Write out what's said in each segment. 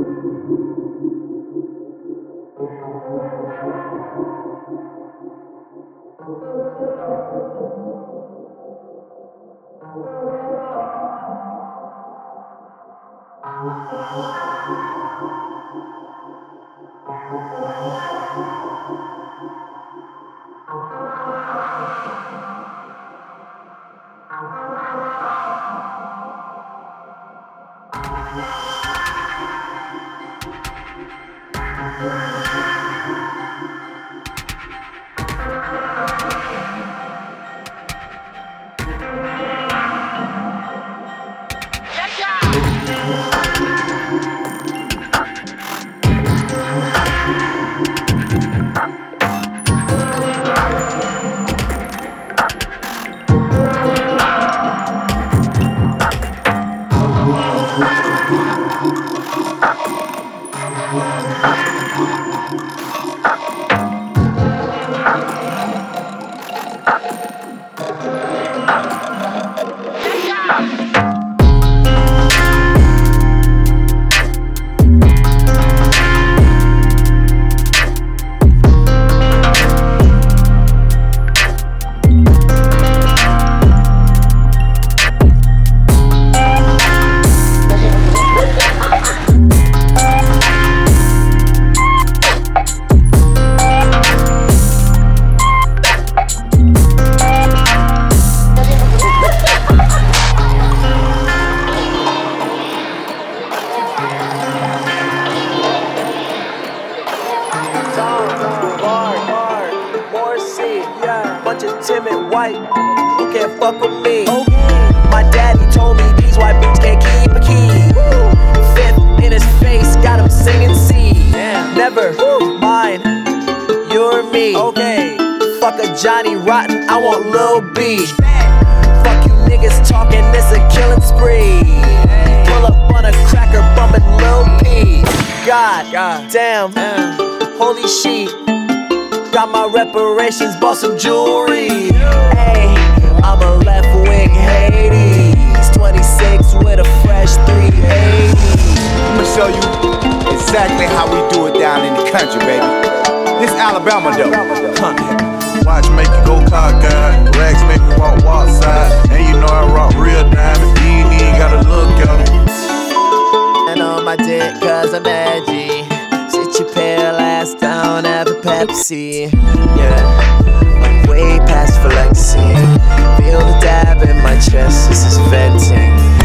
Wow. a Johnny Rotten, I want Lil B. Fuck you niggas talking, it's a killing spree. Pull up on a cracker, bumping Lil P. God, God damn, damn, holy shit. Got my reparations, bought some jewelry. Hey, I'm a left wing Hades, 26 with a fresh 380. I'ma show you exactly how we do it down in the country, baby. This Alabama though. Huh. Watch make you go cockeyed. racks make me walk walk side. And you know I rock real diamonds. You ain't even gotta look at it. And on my dick, cause I'm edgy. Sit your pale ass down, have a Pepsi. Yeah, I'm way past flexing. Feel the dab in my chest, this is venting.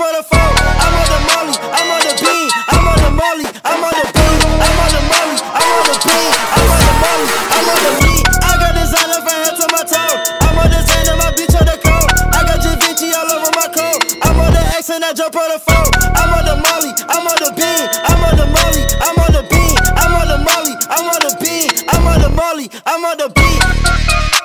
Jump on phone. I'm on the molly, I'm on the bean, I'm on the molly, I'm on the bean, I'm on the molly, I'm on the bean, I'm on the molly, I'm on the bean. I got designer from head to my toe. I'm on and my bitch on the coat. I got Vinci all over my coat. I'm on the X and I jump on the phone. I'm on the molly, I'm on the bean, I'm on the molly, I'm on the bean, I'm on the molly, I'm on the bean, I'm on the molly, I'm on the bean.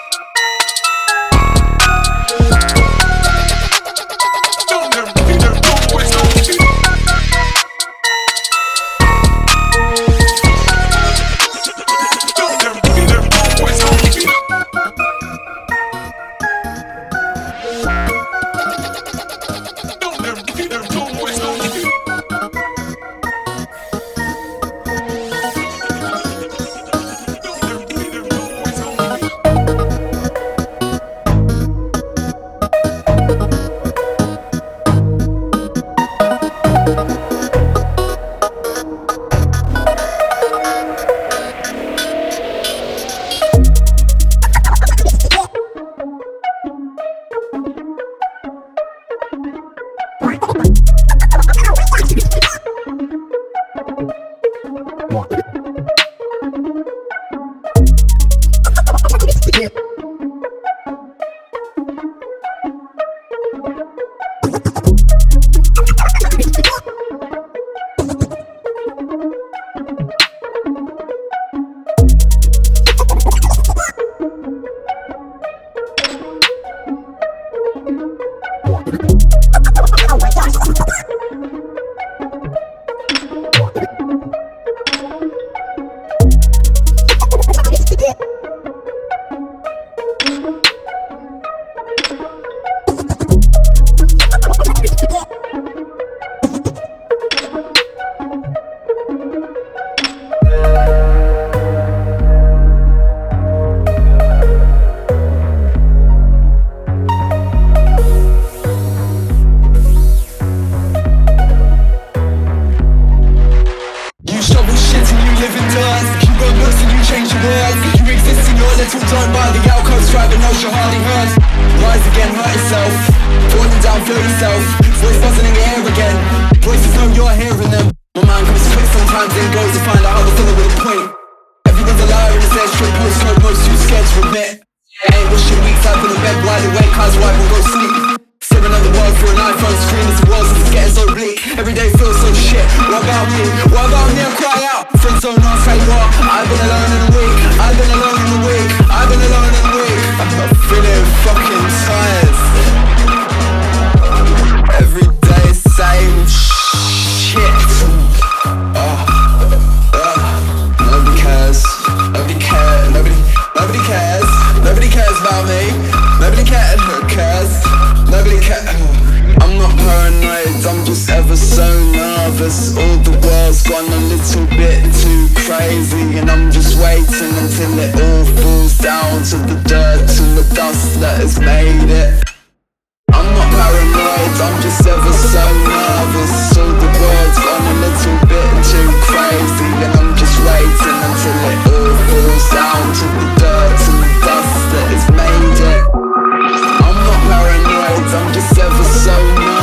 You I'm just ever so nervous. All the world's gone a little bit too crazy, and I'm just waiting until it all falls down to the dirt and the dust that has made it. I'm not paranoid, I'm just ever so nervous All the world's gone a little bit too crazy And I'm just waiting until it all falls down to the dirt and the dust that has made it I'm not paranoid, I'm just ever so nervous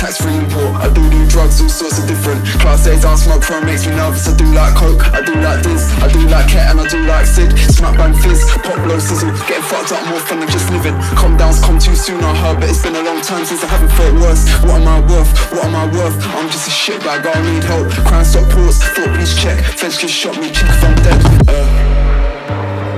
A tax-free import. I do do drugs, all sorts of different. Class A's on smoke chrome makes me nervous. I do like coke, I do like this. I do like cat and I do like Sid. Smack bang fizz, pop blow sizzle. Getting fucked up more fun than just living. Calm down's come too soon I heard But it's been a long time since I haven't felt worse. What am I worth? What am I worth? I'm just a shit bag, I need help. Crime stop pause, thought please check. Feds just shot me, check if I'm dead. Uh.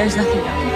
There's nothing I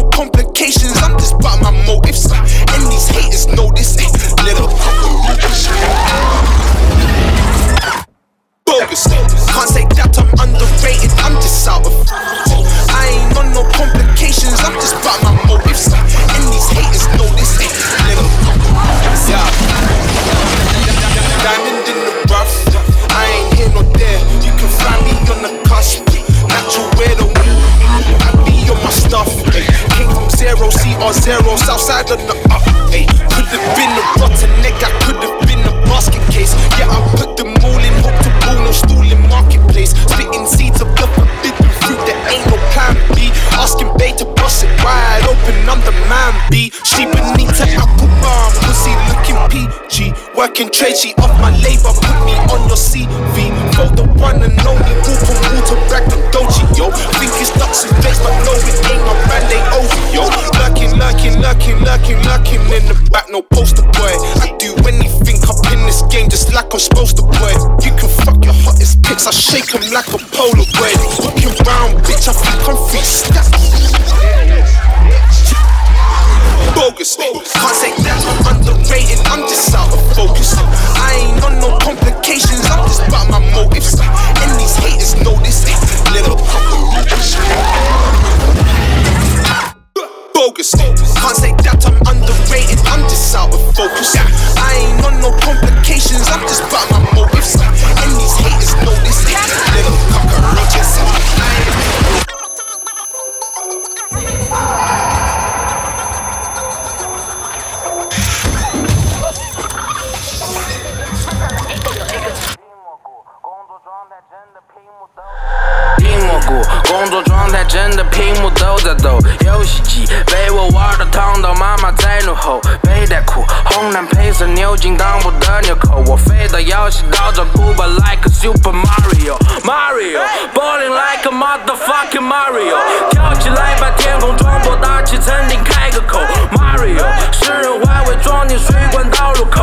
no complications, I'm Working trade, she off my labor, put me on your CV. For the one and only whoop and water back the doji, yo. Think it's ducks and face, but no, it ain't my brand, they over, yo. Lurking, lurking, lurking, lurking, lurking in the back, no poster boy. I do anything up in this game just like I'm supposed to, boy. You can fuck your hottest pics, I shake 'em like a Polaroid. Looking round, bitch, I think I'm free bogus. Can't say that I'm underrated, I'm just out of 工作状态真的屏幕都在抖，游戏机被我玩的烫到，妈妈在怒吼，背带裤红蓝配色牛津裆部的纽扣，我飞到腰细岛找哭吧，like Super Mario Mario balling like a motherfucking Mario，跳起来把天空撞破，大气层顶开个口，Mario 诗人还会装进水管道入口。